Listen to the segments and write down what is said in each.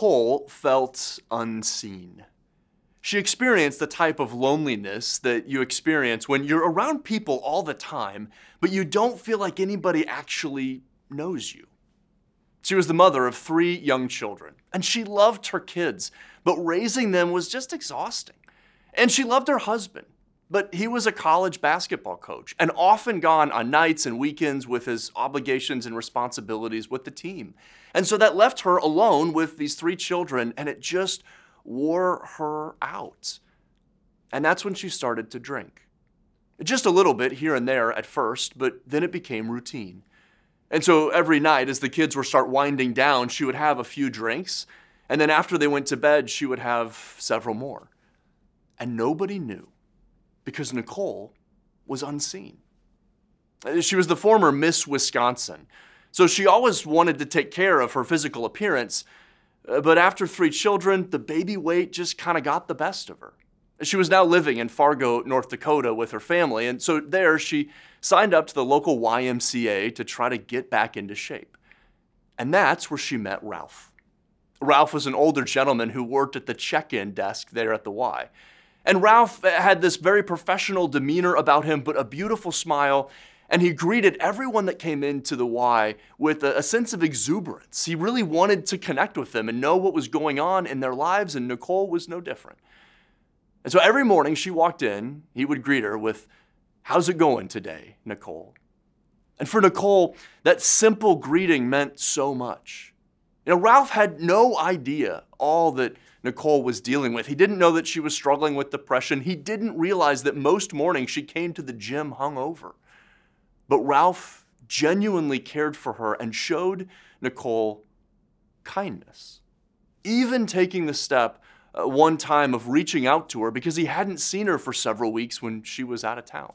Nicole felt unseen. She experienced the type of loneliness that you experience when you're around people all the time, but you don't feel like anybody actually knows you. She was the mother of three young children, and she loved her kids, but raising them was just exhausting. And she loved her husband, but he was a college basketball coach and often gone on nights and weekends with his obligations and responsibilities with the team. And so that left her alone with these three children, and it just wore her out. And that's when she started to drink. Just a little bit here and there at first, but then it became routine. And so every night, as the kids were start winding down, she would have a few drinks, and then after they went to bed, she would have several more. And nobody knew because Nicole was unseen. She was the former Miss Wisconsin, so she always wanted to take care of her physical appearance, uh, but after three children, the baby weight just kind of got the best of her. She was now living in Fargo, North Dakota with her family, and so there she signed up to the local YMCA to try to get back into shape. And that's where she met Ralph. Ralph was an older gentleman who worked at the check in desk there at the Y. And Ralph had this very professional demeanor about him, but a beautiful smile. And he greeted everyone that came into the Y with a, a, sense of exuberance. He really wanted to connect with them and know what was going on in their lives, and Nicole was no different. And so every morning she walked in, he would greet her with, How's it going today, Nicole? And for Nicole, that simple greeting meant so much. You know, Ralph had no idea all that Nicole was dealing with. He didn't know that she was struggling with depression. He didn't realize that most mornings she came to the gym hungover. But Ralph genuinely cared for her and showed Nicole kindness, even taking the step uh, one time of reaching out to her because he hadn't seen her for several weeks when she was out of town.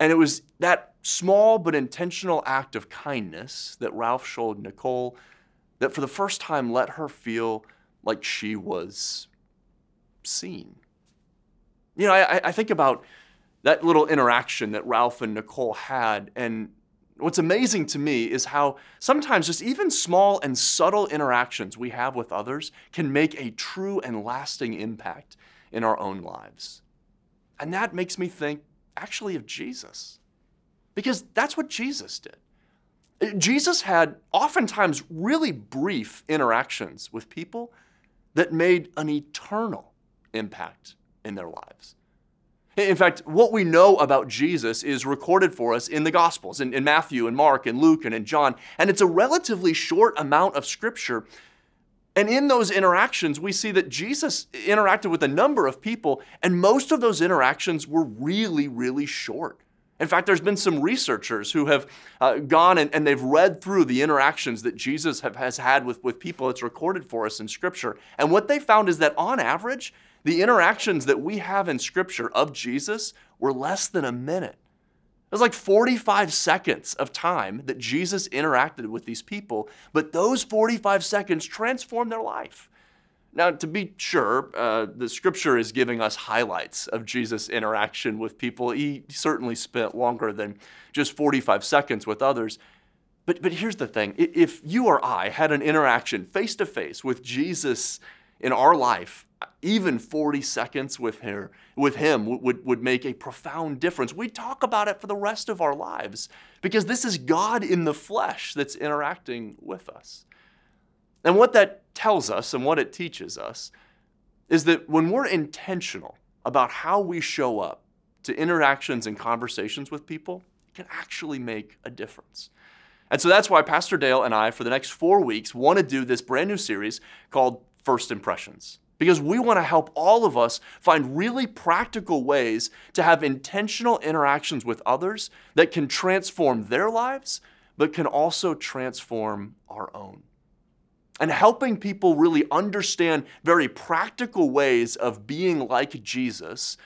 And it was that small but intentional act of kindness that Ralph showed Nicole that for the first time let her feel like she was seen. You know, I, I think about that little interaction that Ralph and Nicole had, and what's amazing to me is how sometimes just even small and subtle interactions we have with others can make a true and lasting impact in our own lives. And that makes me think actually of Jesus, because that's what Jesus did. Uh, Jesus had oftentimes really brief interactions with people that made an eternal impact in their lives. In fact, what we know about Jesus is recorded for us in the Gospels, in, in, Matthew and Mark and Luke and in John, and it's a relatively short amount of scripture. And in those interactions, we see that Jesus interacted with a number of people, and most of those interactions were really, really short. In fact, there's been some researchers who have uh, gone and, and, they've read through the interactions that Jesus have, has had with, with people. It's recorded for us in Scripture. And what they found is that on average, the interactions that we have in Scripture of Jesus were less than a minute. It was like 45 seconds of time that Jesus interacted with these people, but those 45 seconds transformed their life. Now, to be sure, uh, the scripture is giving us highlights of Jesus' interaction with people. He certainly spent longer than just 45 seconds with others. But, but here's the thing if you or I had an interaction face to face with Jesus in our life, even 40 seconds with, her, with him would, would make a profound difference. We talk about it for the rest of our lives because this is God in the flesh that's interacting with us. And what that tells us and what it teaches us is that when we're intentional about how we show up to interactions and conversations with people, it can actually make a difference. And so that's why Pastor Dale and I, for the next four weeks, want to do this brand new series called First Impressions. Because we want to help all of us find really practical ways to have intentional interactions with others that can transform their lives, but can also transform our own and helping people really understand very practical ways of being like Jesus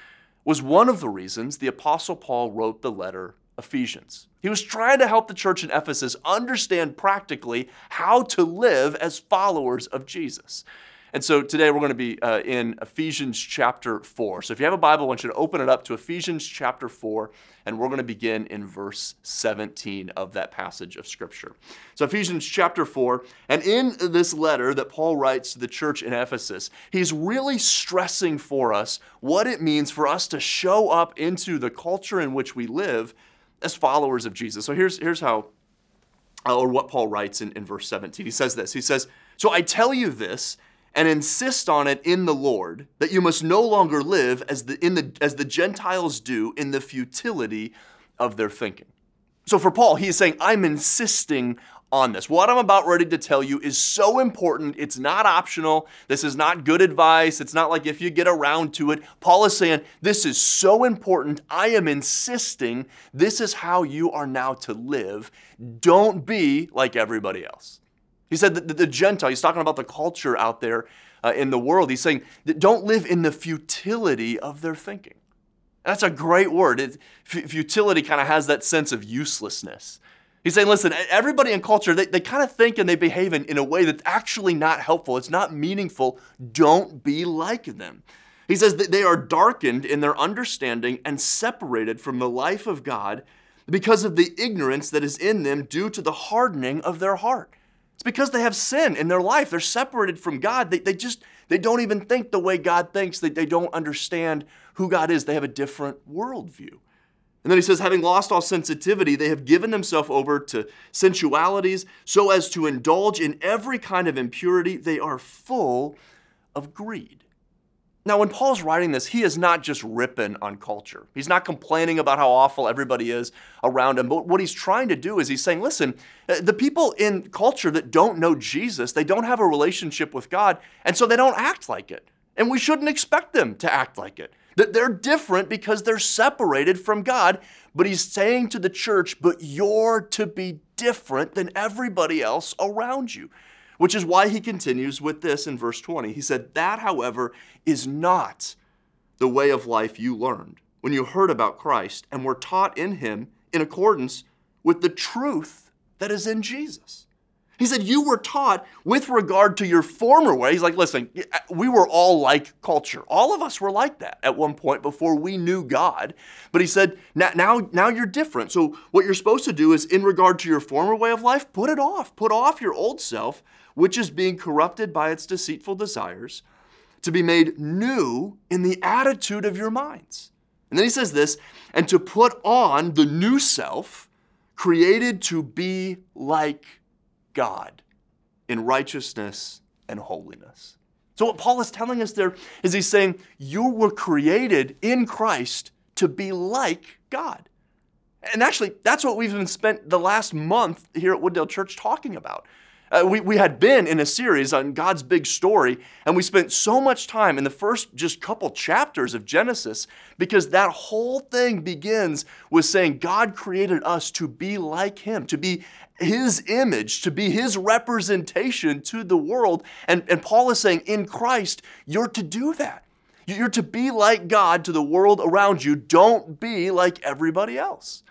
was one of the reasons the Apostle Paul wrote the letter Ephesians. He was trying to help the church in Ephesus understand practically how to live as followers of Jesus. And so today we're going to be uh, in Ephesians chapter 4. So if you have a Bible, I want you to open it up to Ephesians chapter 4, and we're going to begin in verse 17 of that passage of Scripture. So Ephesians chapter 4, and in this letter that Paul writes to the church in Ephesus, he's really stressing for us what it means for us to show up into the culture in which we live as followers of Jesus. So here's, here's how, or what Paul writes in, in verse 17. He says this He says, So I tell you this and insist on it in the Lord that you must no longer live as the, in the, as the Gentiles do in the futility of their thinking. So for Paul, he is saying, I'm insisting on this. What I'm about ready to tell you is so important. It's not optional. This is not good advice. It's not like if you get around to it. Paul is saying, This is so important. I am insisting this is how you are now to live. Don't be like everybody else. He said that the Gentile, he's talking about the culture out there uh, in the world. He's saying that don't live in the futility of their thinking. That's a great word. It, futility kind of has that sense of uselessness. He's saying, listen, everybody in culture, they, they kind of think and they behave in, in a way that's actually not helpful. It's not meaningful. Don't be like them. He says that they are darkened in their understanding and separated from the life of God because of the ignorance that is in them due to the hardening of their heart. Because they have sin in their life. They're separated from God. They, they just, they don't even think the way God thinks. They, they don't understand who God is. They have a different worldview. And then he says, having lost all sensitivity, they have given themselves over to sensualities so as to indulge in every kind of impurity. They are full of greed. Now, when Paul's writing this, he is not just ripping on culture. He's not complaining about how awful everybody is around him. But what he's trying to do is he's saying, listen, uh, the people in culture that don't know Jesus, they don't have a relationship with God, and so they don't act like it. And we shouldn't expect them to act like it. That they're different because they're separated from God. But he's saying to the church, but you're to be different than everybody else around you which is why he continues with this in verse 20. He said, That, however, is not the way of life you learned when you heard about Christ and were taught in him in accordance with the truth that is in Jesus. He said, You were taught with regard to your former way. He's like, Listen, we were all like culture. All of us were like that at one point before we knew God. But he said, now, now, you're different. So, what you're supposed to do is, in regard to your former way of life, put it off. Put off your old self which is being corrupted by its deceitful desires, to be made new in the attitude of your minds. And then he says this, and to put on the new self, created to be like God in righteousness and holiness. So, what Paul is telling us there is he's saying, You were created in Christ to be like God. And actually, that's what we've been spent the last month here at Wooddale Church talking about. Uh, we, we had been in a series on God's big story, and we spent so much time in the first just couple chapters of Genesis because that whole thing begins with saying God created us to be like Him, to be His image, to be His representation to the world. And, and Paul is saying, in Christ, you're to do that. You're to be like God to the world around you. Don't be like everybody else.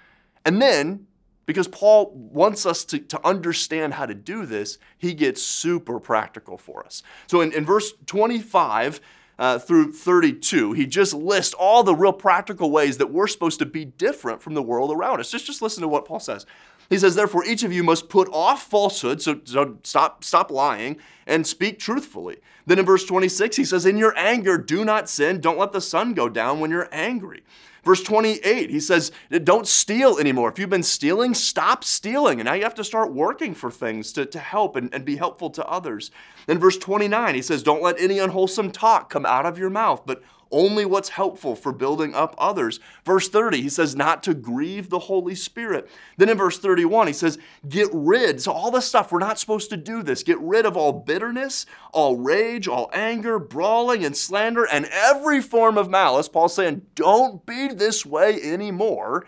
And then because Paul wants us to, to understand how to do this, he gets super practical for us. So in, in verse 25 uh, through 32, he just lists all the real practical ways that we're supposed to be different from the world around us. Just, just listen to what Paul says. He says, Therefore, each of you must put off falsehood, so, so stop, stop lying, and speak truthfully. Then in verse 26, he says, In your anger, do not sin. Don't let the sun go down when you're angry. Verse 28, he says, Don't steal anymore. If you've been stealing, stop stealing. And now you have to start working for things to, to help and, and be helpful to others. In verse 29, he says, Don't let any unwholesome talk come out of your mouth, but only what's helpful for building up others. Verse 30, he says, not to grieve the Holy Spirit. Then in verse 31, he says, get rid. So, all this stuff, we're not supposed to do this. Get rid of all bitterness, all rage, all anger, brawling, and slander, and every form of malice. Paul's saying, don't be this way anymore.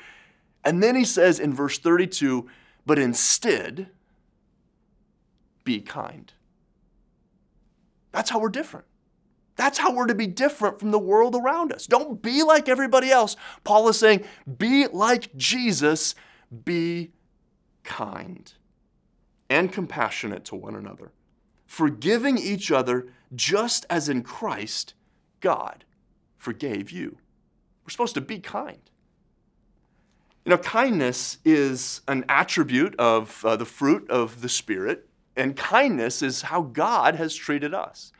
And then he says in verse 32, but instead, be kind. That's how we're different. That's how we're to be different from the world around us. Don't be like everybody else. Paul is saying, be like Jesus, be kind and compassionate to one another, forgiving each other just as in Christ God forgave you. We're supposed to be kind. You know, kindness is an attribute of uh, the fruit of the Spirit, and kindness is how God has treated us.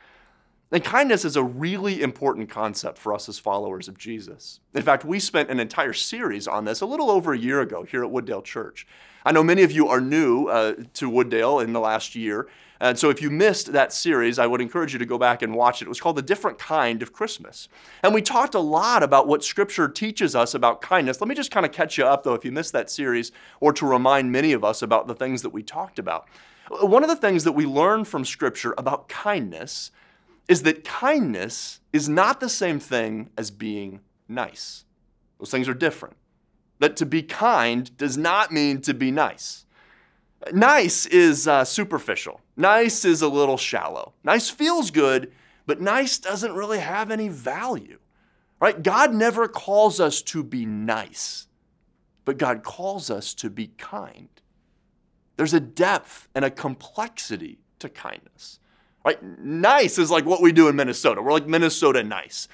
And kindness is a really important concept for us as followers of Jesus. In fact, we spent an entire series on this a little over a year ago here at Wooddale Church. I know many of you are new uh, to Wooddale in the last year, and so if you missed that series, I would encourage you to go back and watch it. It was called A Different Kind of Christmas. And we talked a lot about what Scripture teaches us about kindness. Let me just kind of catch you up, though, if you missed that series, or to remind many of us about the things that we talked about. One of the things that we learn from Scripture about kindness is that kindness is not the same thing as being nice. Those things are different. That to be kind does not mean to be nice. Nice is uh, superficial. Nice is a little shallow. Nice feels good, but nice doesn't really have any value. Right? God never calls us to be nice, but God calls us to be kind. There's a depth and a complexity to kindness. Right? Nice is like what we do in Minnesota. We're like Minnesota nice.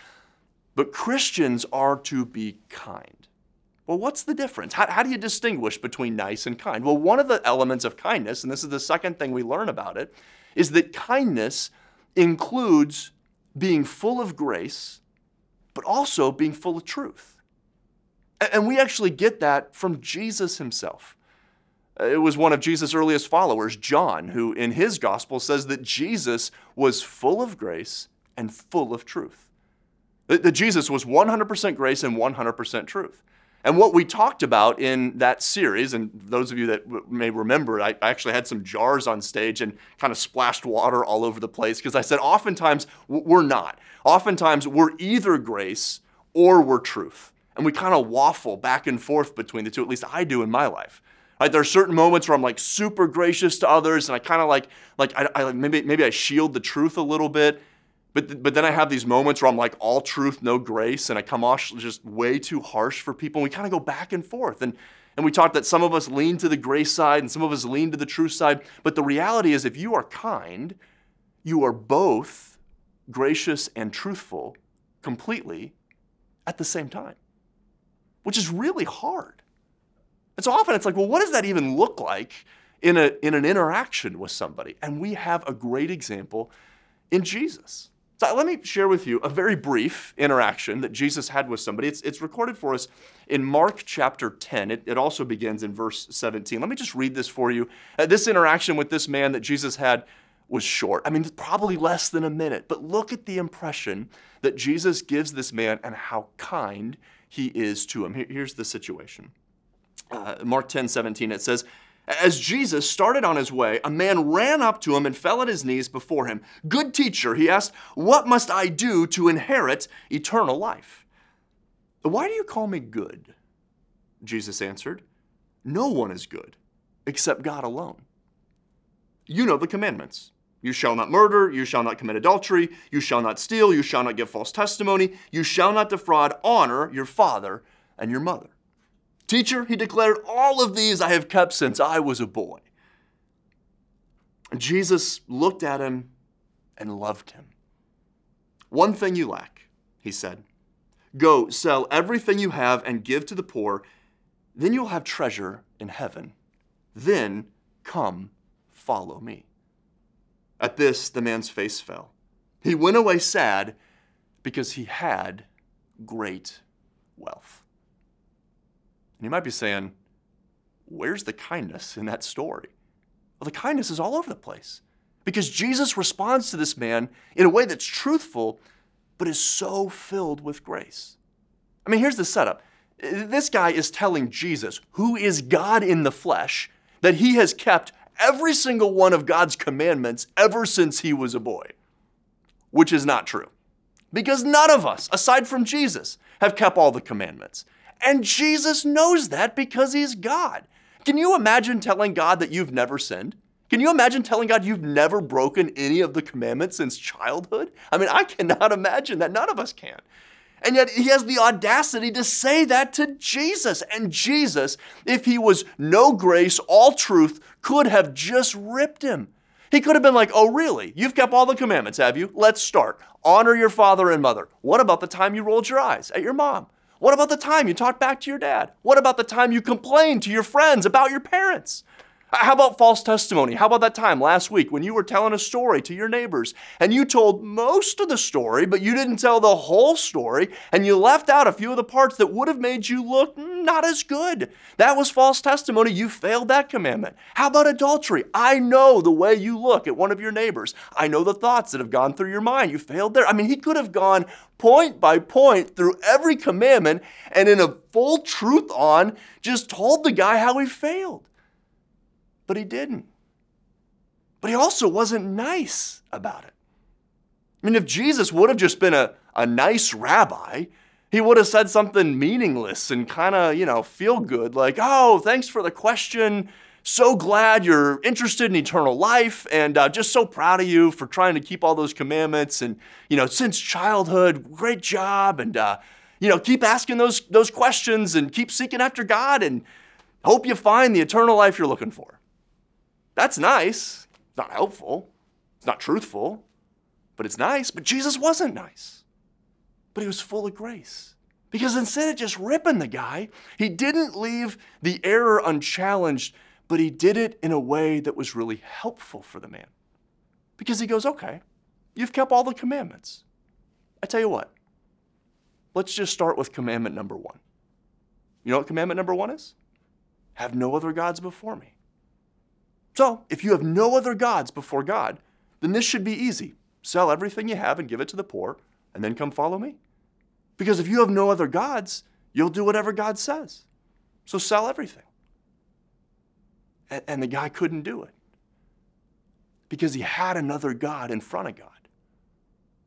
But Christians are to be kind. Well, what's the difference? How, how, do you distinguish between nice and kind? Well, one of the elements of kindness, and this is the second thing we learn about it, is that kindness includes being full of grace, but also being full of truth. And we actually get that from Jesus himself. Uh, it was one of Jesus' earliest followers, John, who in his gospel says that Jesus was full of grace and full of truth. That Jesus was 100% grace and 100% truth. And what we talked about in that series, and those of you that may remember, I actually had some jars on stage and kind of splashed water all over the place because I said oftentimes we're not. Oftentimes we're either grace or we're truth. And we kind of waffle back and forth between the two, at least I do in my life. Right? There are certain moments where I'm like super gracious to others, and I kind of like, like I, I, maybe maybe I shield the truth a little bit, but, but then I have these moments where I'm like, all truth, no grace, and I come off just way too harsh for people. And we kind of go back and forth. And, and we talked that some of us lean to the grace side and some of us lean to the truth side. But the reality is, if you are kind, you are both gracious and truthful completely at the same time, which is really hard. And so often it's like, well, what does that even look like in, a, in an interaction with somebody? And we have a great example in Jesus. So let me share with you a very brief interaction that Jesus had with somebody. It's, it's recorded for us in Mark chapter 10. It, it also begins in verse 17. Let me just read this for you. Uh, this interaction with this man that Jesus had was short. I mean, probably less than a minute. But look at the impression that Jesus gives this man and how kind he is to him. Here, here's the situation. Uh, Mark 10 17, it says, as Jesus started on his way, a man ran up to him and fell at his knees before him. Good teacher, he asked, What must I do to inherit eternal life? Why do you call me good? Jesus answered, No one is good except God alone. You know the commandments. You shall not murder, you shall not commit adultery, you shall not steal, you shall not give false testimony, you shall not defraud, honor your father and your mother. Teacher, he declared, all of these I have kept since I was a boy. Jesus looked at him and loved him. One thing you lack, he said. Go, sell everything you have and give to the poor, then you'll have treasure in heaven. Then come, follow me. At this, the man's face fell. He went away sad because he had great wealth. You might be saying, where's the kindness in that story? Well, the kindness is all over the place because Jesus responds to this man in a way that's truthful, but is so filled with grace. I mean, here's the setup this guy is telling Jesus, who is God in the flesh, that he has kept every single one of God's commandments ever since he was a boy, which is not true. Because none of us, aside from Jesus, have kept all the commandments. And Jesus knows that because he's God. Can you imagine telling God that you've never sinned? Can you imagine telling God you've never broken any of the commandments since childhood? I mean, I cannot imagine that. None of us can. And yet he has the audacity to say that to Jesus. And Jesus, if he was no grace, all truth, could have just ripped him. He could have been like, Oh, really? You've kept all the commandments, have you? Let's start. Honor your father and mother. What about the time you rolled your eyes at your mom? What about the time you talked back to your dad? What about the time you complained to your friends about your parents? How about false testimony? How about that time last week when you were telling a story to your neighbors and you told most of the story, but you didn't tell the whole story and you left out a few of the parts that would have made you look not as good? That was false testimony. You failed that commandment. How about adultery? I know the way you look at one of your neighbors. I know the thoughts that have gone through your mind. You failed there. I mean, he could have gone point by point through every commandment and in a full truth on just told the guy how he failed but he didn't. But he also wasn't nice about it. I mean, if Jesus would have just been a, a nice rabbi, he would have said something meaningless and kind of, you know, feel good, like, oh, thanks for the question. So glad you're interested in eternal life and uh, just so proud of you for trying to keep all those commandments. And, you know, since childhood, great job. And, uh, you know, keep asking those, those questions and keep seeking after God and hope you find the eternal life you're looking for. That's nice. It's not helpful. It's not truthful, but it's nice. But Jesus wasn't nice. But he was full of grace. Because instead of just ripping the guy, he didn't leave the error unchallenged, but he did it in a way that was really helpful for the man. Because he goes, okay, you've kept all the commandments. I tell you what, let's just start with commandment number one. You know what commandment number one is? Have no other gods before me. So, if you have no other gods before God, then this should be easy. Sell everything you have and give it to the poor, and then come follow me. Because if you have no other gods, you'll do whatever God says. So sell everything. And, the guy couldn't do it because he had another God in front of God.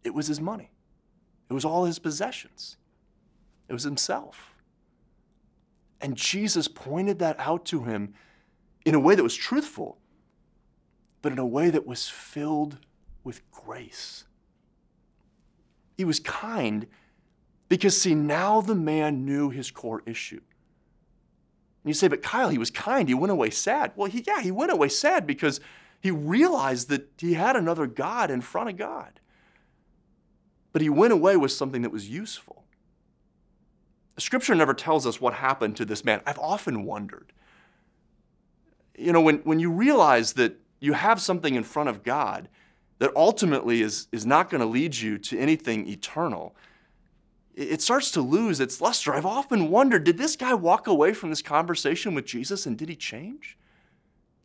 It was his money, it was all his possessions, it was himself. And Jesus pointed that out to him in a way that was truthful, but in a way that was filled with grace. He was kind because, see, now the man knew his core issue. And you say, but Kyle, he was kind. He went away sad. Well, he, yeah, he went away sad because he realized that he had another God in front of God. But he went away with something that was useful. Scripture never tells us what happened to this man. I've often wondered you know, when, when you realize that you have something in front of God that ultimately is, is not going to lead you to anything eternal, it starts to lose its luster. I've often wondered did this guy walk away from this conversation with Jesus and did he change?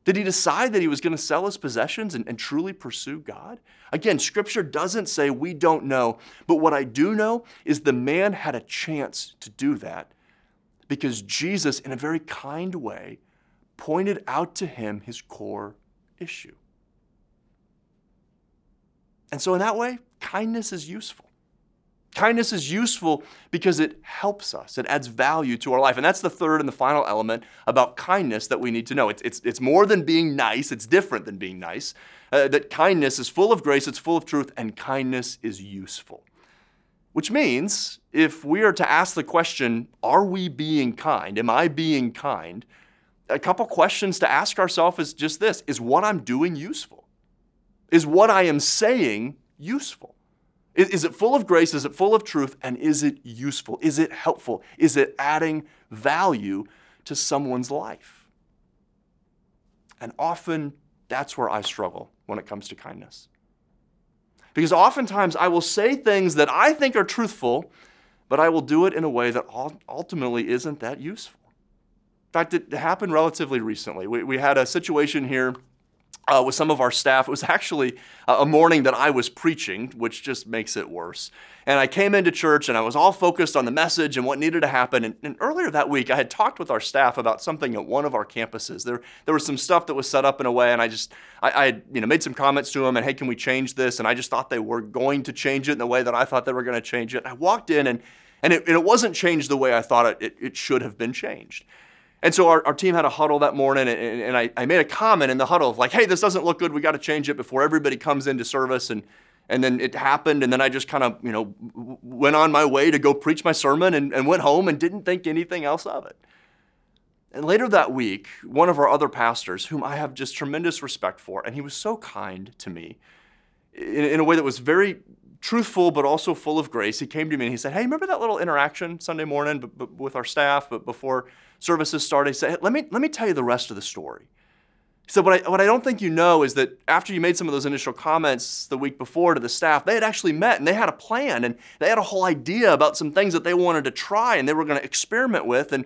Did he decide that he was going to sell his possessions and, and, truly pursue God? Again, scripture doesn't say we don't know, but what I do know is the man had a chance to do that because Jesus, in a very kind way, pointed out to him his core issue. And so, in that way, kindness is useful. Kindness is useful because it helps us, it adds value to our life. And that's the third and the final element about kindness that we need to know. It's, it's, it's more than being nice, it's different than being nice. Uh, that kindness is full of grace, it's full of truth, and kindness is useful. Which means if we are to ask the question, are we being kind? Am I being kind? A couple questions to ask ourselves is just this Is what I'm doing useful? Is what I am saying useful? Is, is it full of grace? Is it full of truth? And is it useful? Is it helpful? Is it adding value to someone's life? And often that's where I struggle when it comes to kindness. Because oftentimes I will say things that I think are truthful, but I will do it in a way that ultimately isn't that useful. In fact, it happened relatively recently. We, we had a situation here uh, with some of our staff. It was actually a morning that I was preaching, which just makes it worse. And I came into church and I was all focused on the message and what needed to happen. And, and, earlier that week, I had talked with our staff about something at one of our campuses. There, there was some stuff that was set up in a way, and I just, I, I you know, made some comments to them and, hey, can we change this? And I just thought they were going to change it in the way that I thought they were going to change it. And I walked in and, and it, and it wasn't changed the way I thought it, it, it should have been changed. And so our, our team had a huddle that morning, and, and I, I, made a comment in the huddle of like, hey, this doesn't look good. We got to change it before everybody comes into service. And, and then it happened, and then I just kind of, you know, went on my way to go preach my sermon and, and went home and didn't think anything else of it. And later that week, one of our other pastors, whom I have just tremendous respect for, and he was so kind to me in, in, a way that was very truthful but also full of grace, he came to me and he said, Hey, remember that little interaction Sunday morning b- b- with our staff but before services started? He said, let, me, let me tell you the rest of the story. He said, what I, what I don't think you know is that after you made some of those initial comments the week before to the staff, they had actually met and they had a plan and they had a whole idea about some things that they wanted to try and they were going to experiment with. And,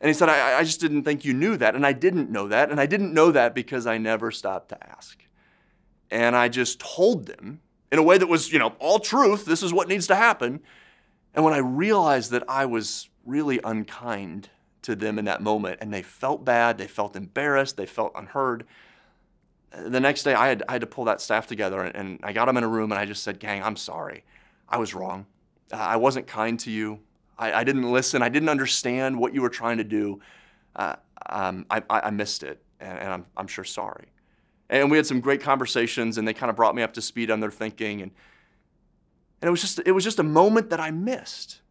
and he said, I, I just didn't think you knew that. And I didn't know that. And I didn't know that because I never stopped to ask. And I just told them in a way that was, you know, all truth. This is what needs to happen. And when I realized that I was really unkind to them in that moment, and they felt bad, they felt embarrassed, they felt unheard. The next day, I had, I had to pull that staff together, and, and I got them in a room, and I just said, Gang, I'm sorry. I was wrong. I wasn't kind to you. I, I didn't listen. I didn't understand what you were trying to do. Uh, um, I, I, missed it, and, and I'm, I'm sure sorry. And we had some great conversations, and they kind of brought me up to speed on their thinking. And, and it, was just, it was just a moment that I missed.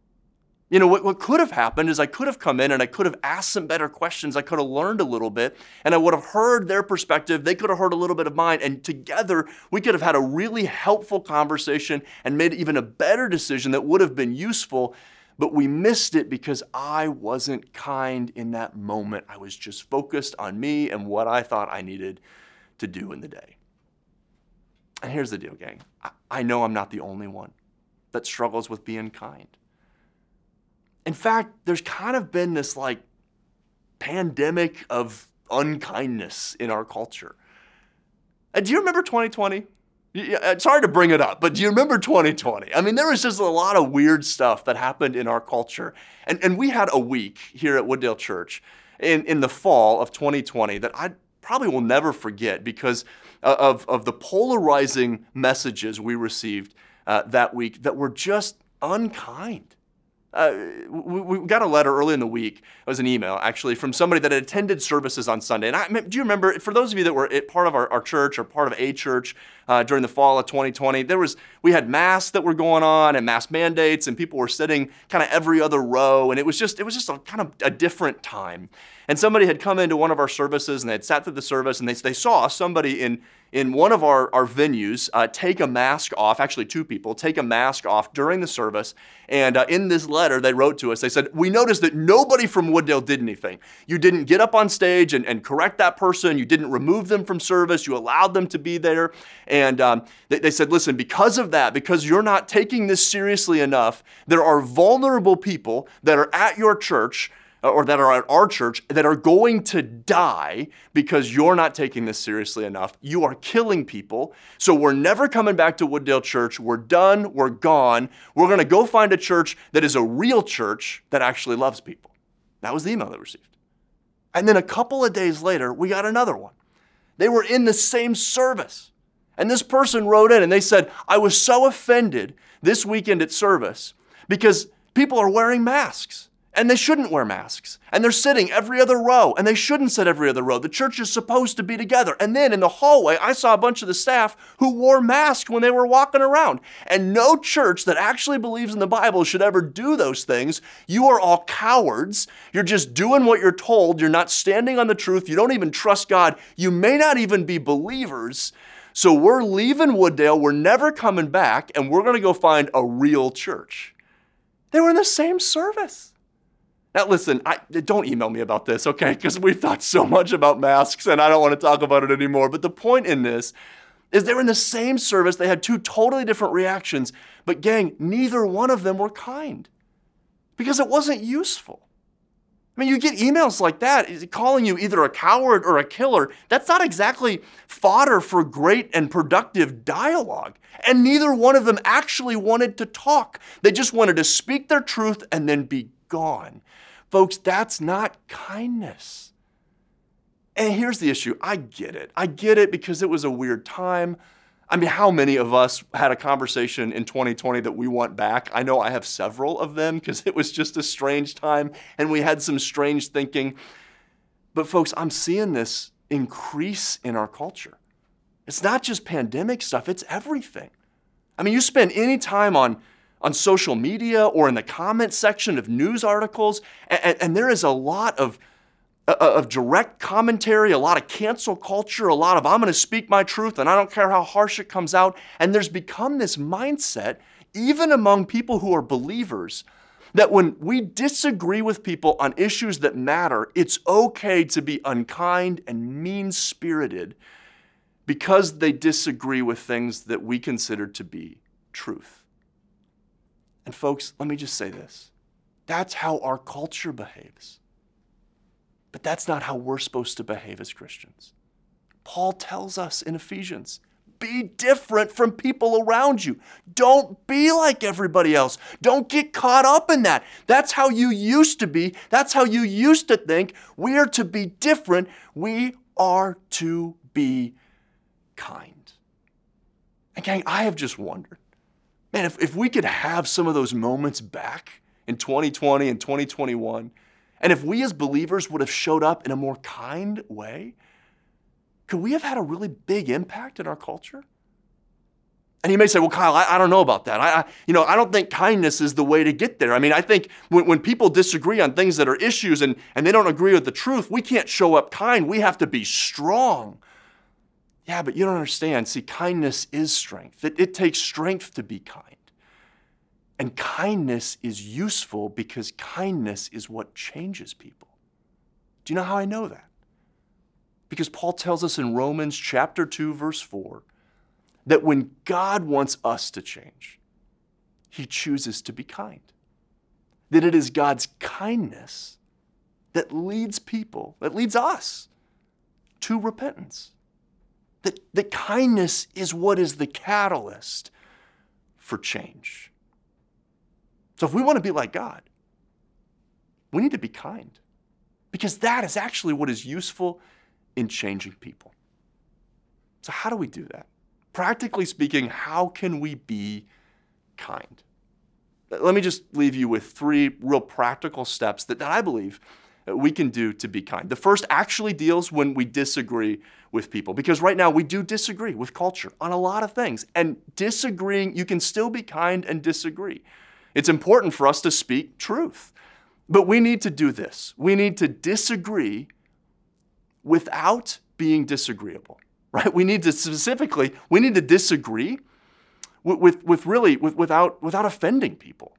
You know, what, what could have happened is I could have come in and I could have asked some better questions. I could have learned a little bit and I would have heard their perspective. They could have heard a little bit of mine. And together, we could have had a really helpful conversation and made even a better decision that would have been useful. But we missed it because I wasn't kind in that moment. I was just focused on me and what I thought I needed to do in the day. And here's the deal, gang I know I'm not the only one that struggles with being kind. In fact, there's kind of been this like pandemic of unkindness in our culture. And do you remember 2020? It's hard to bring it up, but do you remember 2020? I mean, there was just a lot of weird stuff that happened in our culture. And, and we had a week here at Wooddale Church in, in the fall of 2020 that I probably will never forget because uh, of, of the polarizing messages we received uh, that week that were just unkind. Uh, we, we, got a letter early in the week. It was an email, actually, from somebody that had attended services on Sunday. And I, do you remember, for those of you that were part of our, our church or part of a church uh, during the fall of 2020, there was we had masks that were going on and mask mandates, and people were sitting kind of every other row, and it was just it was just a kind of a different time. And somebody had come into one of our services and they had sat through the service and they, they saw somebody in, in one of our, our venues uh, take a mask off, actually, two people take a mask off during the service. And uh, in this letter, they wrote to us, they said, We noticed that nobody from Wooddale did anything. You didn't get up on stage and, and correct that person, you didn't remove them from service, you allowed them to be there. And um, they, they said, Listen, because of that, because you're not taking this seriously enough, there are vulnerable people that are at your church Uh, or that are at our church that are going to die because you're not taking this seriously enough. You are killing people. So we're never coming back to Wooddale Church. We're done. We're gone. We're going to go find a church that is a real church that actually loves people. That was the email they received. And then a couple of days later, we got another one. They were in the same service. And this person wrote in and they said, I was so offended this weekend at service because people are wearing masks and they shouldn't wear masks. And they're sitting every other row, and they shouldn't sit every other row. The church is supposed to be together. And then in the hallway, I saw a bunch of the staff who wore masks when they were walking around. And no church that actually believes in the Bible should ever do those things. You are all cowards. You're just doing what you're told. You're not standing on the truth. You don't even trust God. You may not even be believers. So we're leaving Wooddale. We're never coming back, and we're going to go find a real church. They were in the same service. Now, listen, I, don't email me about this, okay? Because we've thought so much about masks and I don't want to talk about it anymore. But the point in this is they're in the same service. They had two totally different reactions. But, gang, neither one of them were kind because it wasn't useful. I mean, you get emails like that calling you either a coward or a killer. That's not exactly fodder for great and productive dialogue. And neither one of them actually wanted to talk. They just wanted to speak their truth and then be gone. Folks, that's not kindness. And here's the issue I get it. I get it because it was a weird time. I mean, how many of us had a conversation in 2020 that we want back? I know I have several of them because it was just a strange time and we had some strange thinking. But, folks, I'm seeing this increase in our culture. It's not just pandemic stuff, it's everything. I mean, you spend any time on on social media or in the comment section of news articles. And, and, there is a lot of of direct commentary, a lot of cancel culture, a lot of I'm going to speak my truth and I don't care how harsh it comes out. And there's become this mindset, even among people who are believers, that when we disagree with people on issues that matter, it's okay to be unkind and mean spirited because they disagree with things that we consider to be truth. And folks, let me just say this that's how our culture behaves. But that's not how we're supposed to behave as Christians. Paul tells us in Ephesians be different from people around you. Don't be like everybody else. Don't get caught up in that. That's how you used to be. That's how you used to think. We are to be different. We are to be kind. And gang, I have just wondered, man, if, if we could have some of those moments back in 2020 and 2021, and if we as believers would have showed up in a more kind way, could we have had a really big impact in our culture? And you may say, well, Kyle, I, I don't know about that. I, I, you know, I don't think kindness is the way to get there. I mean, I think when, when people disagree on things that are issues and, and they don't agree with the truth, we can't show up kind. We have to be strong. Yeah, but you don't understand. See, kindness is strength. It, it takes strength to be kind. And kindness is useful because kindness is what changes people. Do you know how I know that? Because Paul tells us in Romans chapter 2 verse 4 that when God wants us to change, he chooses to be kind. That it is God's kindness that leads people, that leads us to repentance. That, that kindness is what is the catalyst for change. So if we want to be like God, we need to be kind because that is actually what is useful in changing people. So, how do we do that? Practically speaking, how can we be kind? Let me just leave you with three real practical steps that, that I believe we can do to be kind. The first actually deals when we disagree with people, because right now we do disagree with culture on a lot of things. And disagreeing, you can still be kind and disagree. It's important for us to speak truth. But we need to do this. We need to disagree without being disagreeable, right? We need to specifically, we need to disagree with, with, with really, with, without, without offending people.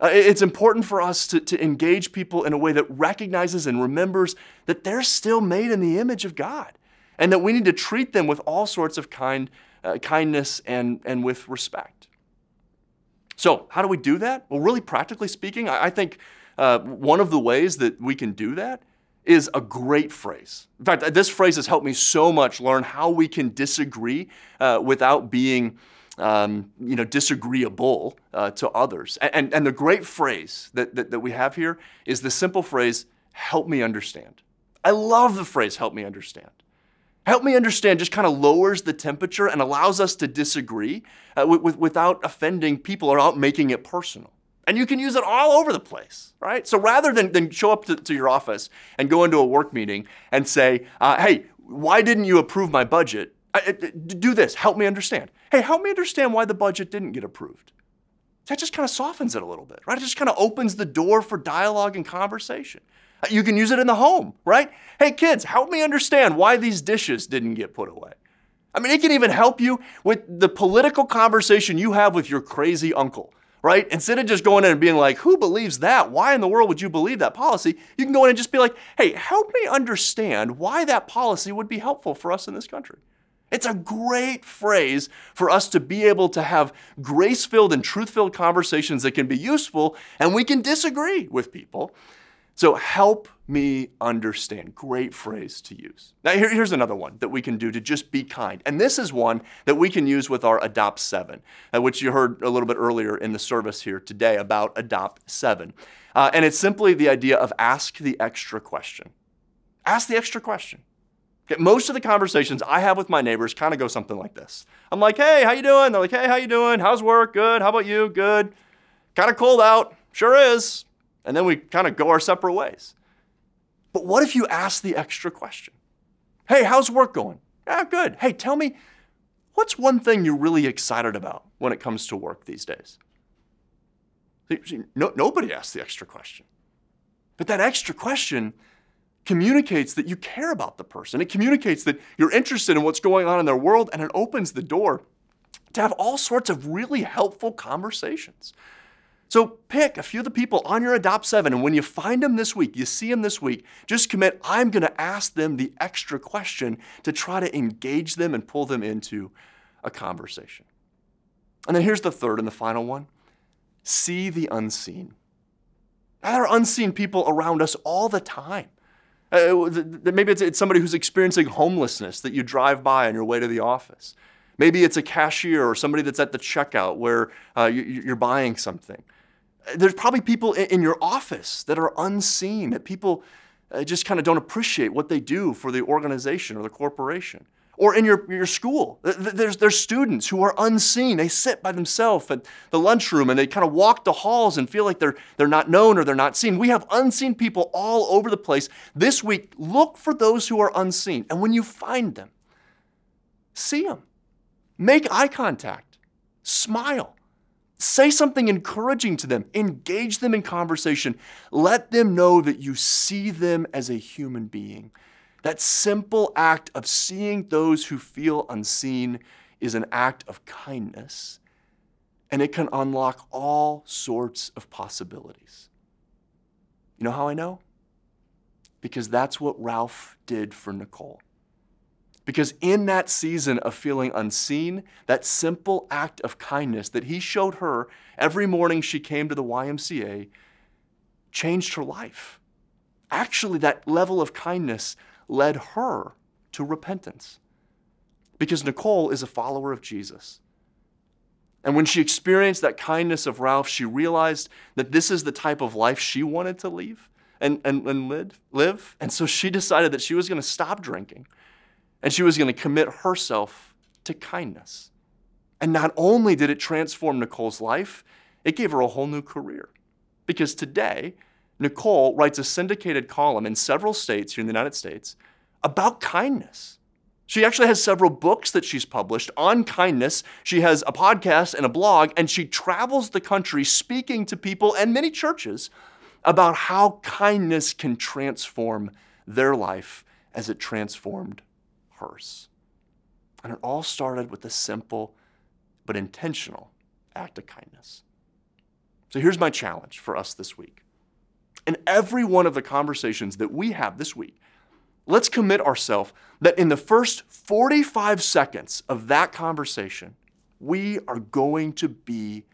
Uh, it's important for us to, to engage people in a way that recognizes and remembers that they're still made in the image of God and that we need to treat them with all sorts of kind, uh, kindness and, and with respect. So, how do we do that? Well, really practically speaking, I, I think uh, one of the ways that we can do that is a great phrase. In fact, this phrase has helped me so much learn how we can disagree uh, without being um, you know, disagreeable uh, to others. And, and, and, the great phrase that, that, that we have here is the simple phrase, help me understand. I love the phrase, help me understand. Help me understand just kind of lowers the temperature and allows us to disagree uh, with, with, without offending people or without making it personal. And you can use it all over the place, right? So rather than, than show up to, to your office and go into a work meeting and say, uh, hey, why didn't you approve my budget? I, I, do this, help me understand. Hey, help me understand why the budget didn't get approved. That just kind of softens it a little bit, right? It just kind of opens the door for dialogue and conversation. You can use it in the home, right? Hey, kids, help me understand why these dishes didn't get put away. I mean, it can even help you with the political conversation you have with your crazy uncle, right? Instead of just going in and being like, who believes that? Why in the world would you believe that policy? You can go in and just be like, hey, help me understand why that policy would be helpful for us in this country. It's a great phrase for us to be able to have grace filled and truth filled conversations that can be useful, and we can disagree with people. So help me understand. Great phrase to use. Now, here, here's another one that we can do to just be kind. And this is one that we can use with our Adopt 7, uh, which you heard a little bit earlier in the service here today about Adopt 7. Uh, and it's simply the idea of ask the extra question. Ask the extra question. Most of the conversations I have with my neighbors kind of go something like this. I'm like, hey, how you doing? They're like, hey, how you doing? How's work? Good. How about you? Good. Kind of cold out. Sure is and then we kind of go our separate ways. But what if you ask the extra question? Hey, how's work going? Yeah, good. Hey, tell me, what's one thing you're really excited about when it comes to work these days? No, nobody asks the extra question. But that extra question communicates that you care about the person. It communicates that you're interested in what's going on in their world, and it opens the door to have all sorts of really helpful conversations. So pick a few of the people on your Adopt 7, and when you find them this week, you see them this week, just commit, I'm going to ask them the extra question to try to engage them and pull them into a conversation. And then here's the third and the final one see the unseen. There are unseen people around us all the time. Uh, maybe it's, it's somebody who's experiencing homelessness that you drive by on your way to the office. Maybe it's a cashier or somebody that's at the checkout where uh, you, are buying something. There's probably people in your office that are unseen, that people uh, just kind of don't appreciate what they do for the organization or the corporation. Or in your, your school, there's, there's students who are unseen. They sit by themselves at the lunchroom and they kind of walk the halls and feel like they're, they're not known or they're not seen. We have unseen people all over the place. This week, look for those who are unseen. And when you find them, see them. Make eye contact. Smile. Say something encouraging to them. Engage them in conversation. Let them know that you see them as a human being. That simple act of seeing those who feel unseen is an act of kindness, and it can unlock all sorts of possibilities. You know how I know? Because that's what Ralph did for Nicole. Because in that season of feeling unseen, that simple act of kindness that he showed her every morning she came to the YMCA changed her life. Actually, that level of kindness led her to repentance. Because Nicole is a follower of Jesus. And when she experienced that kindness of Ralph, she realized that this is the type of life she wanted to live and, and, and live. And so she decided that she was going to stop drinking and she was going to commit herself to kindness. And not only did it transform Nicole's life, it gave her a whole new career. Because today, Nicole writes a syndicated column in several states here in the United States about kindness. She actually has several books that she's published on kindness. She has a podcast and a blog, and she travels the country speaking to people and many churches about how kindness can transform their life as it transformed hers. And it all started with a simple but intentional act of kindness. So here's my challenge for us this week. In every one of the conversations that we have this week, let's commit ourselves that in the first 45 seconds of that conversation, we are going to be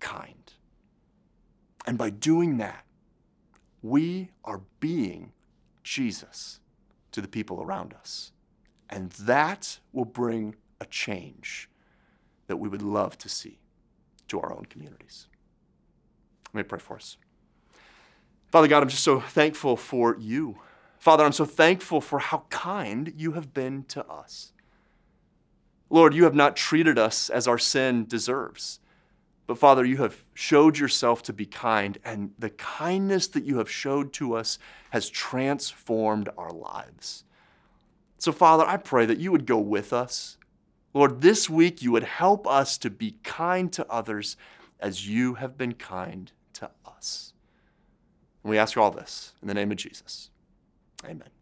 kind. And by doing that, we are being Jesus to the people around us. And that will bring a change that we would love to see to our own communities. Let me pray for us. Father God, I'm just so thankful for you. Father, I'm so thankful for how kind you have been to us. Lord, you have not treated us as our sin deserves. But Father, you have showed yourself to be kind, and the kindness that you have showed to us has transformed our lives. So, Father, I pray that you would go with us. Lord, this week you would help us to be kind to others as you have been kind to us. And we ask all this in the name of Jesus. Amen.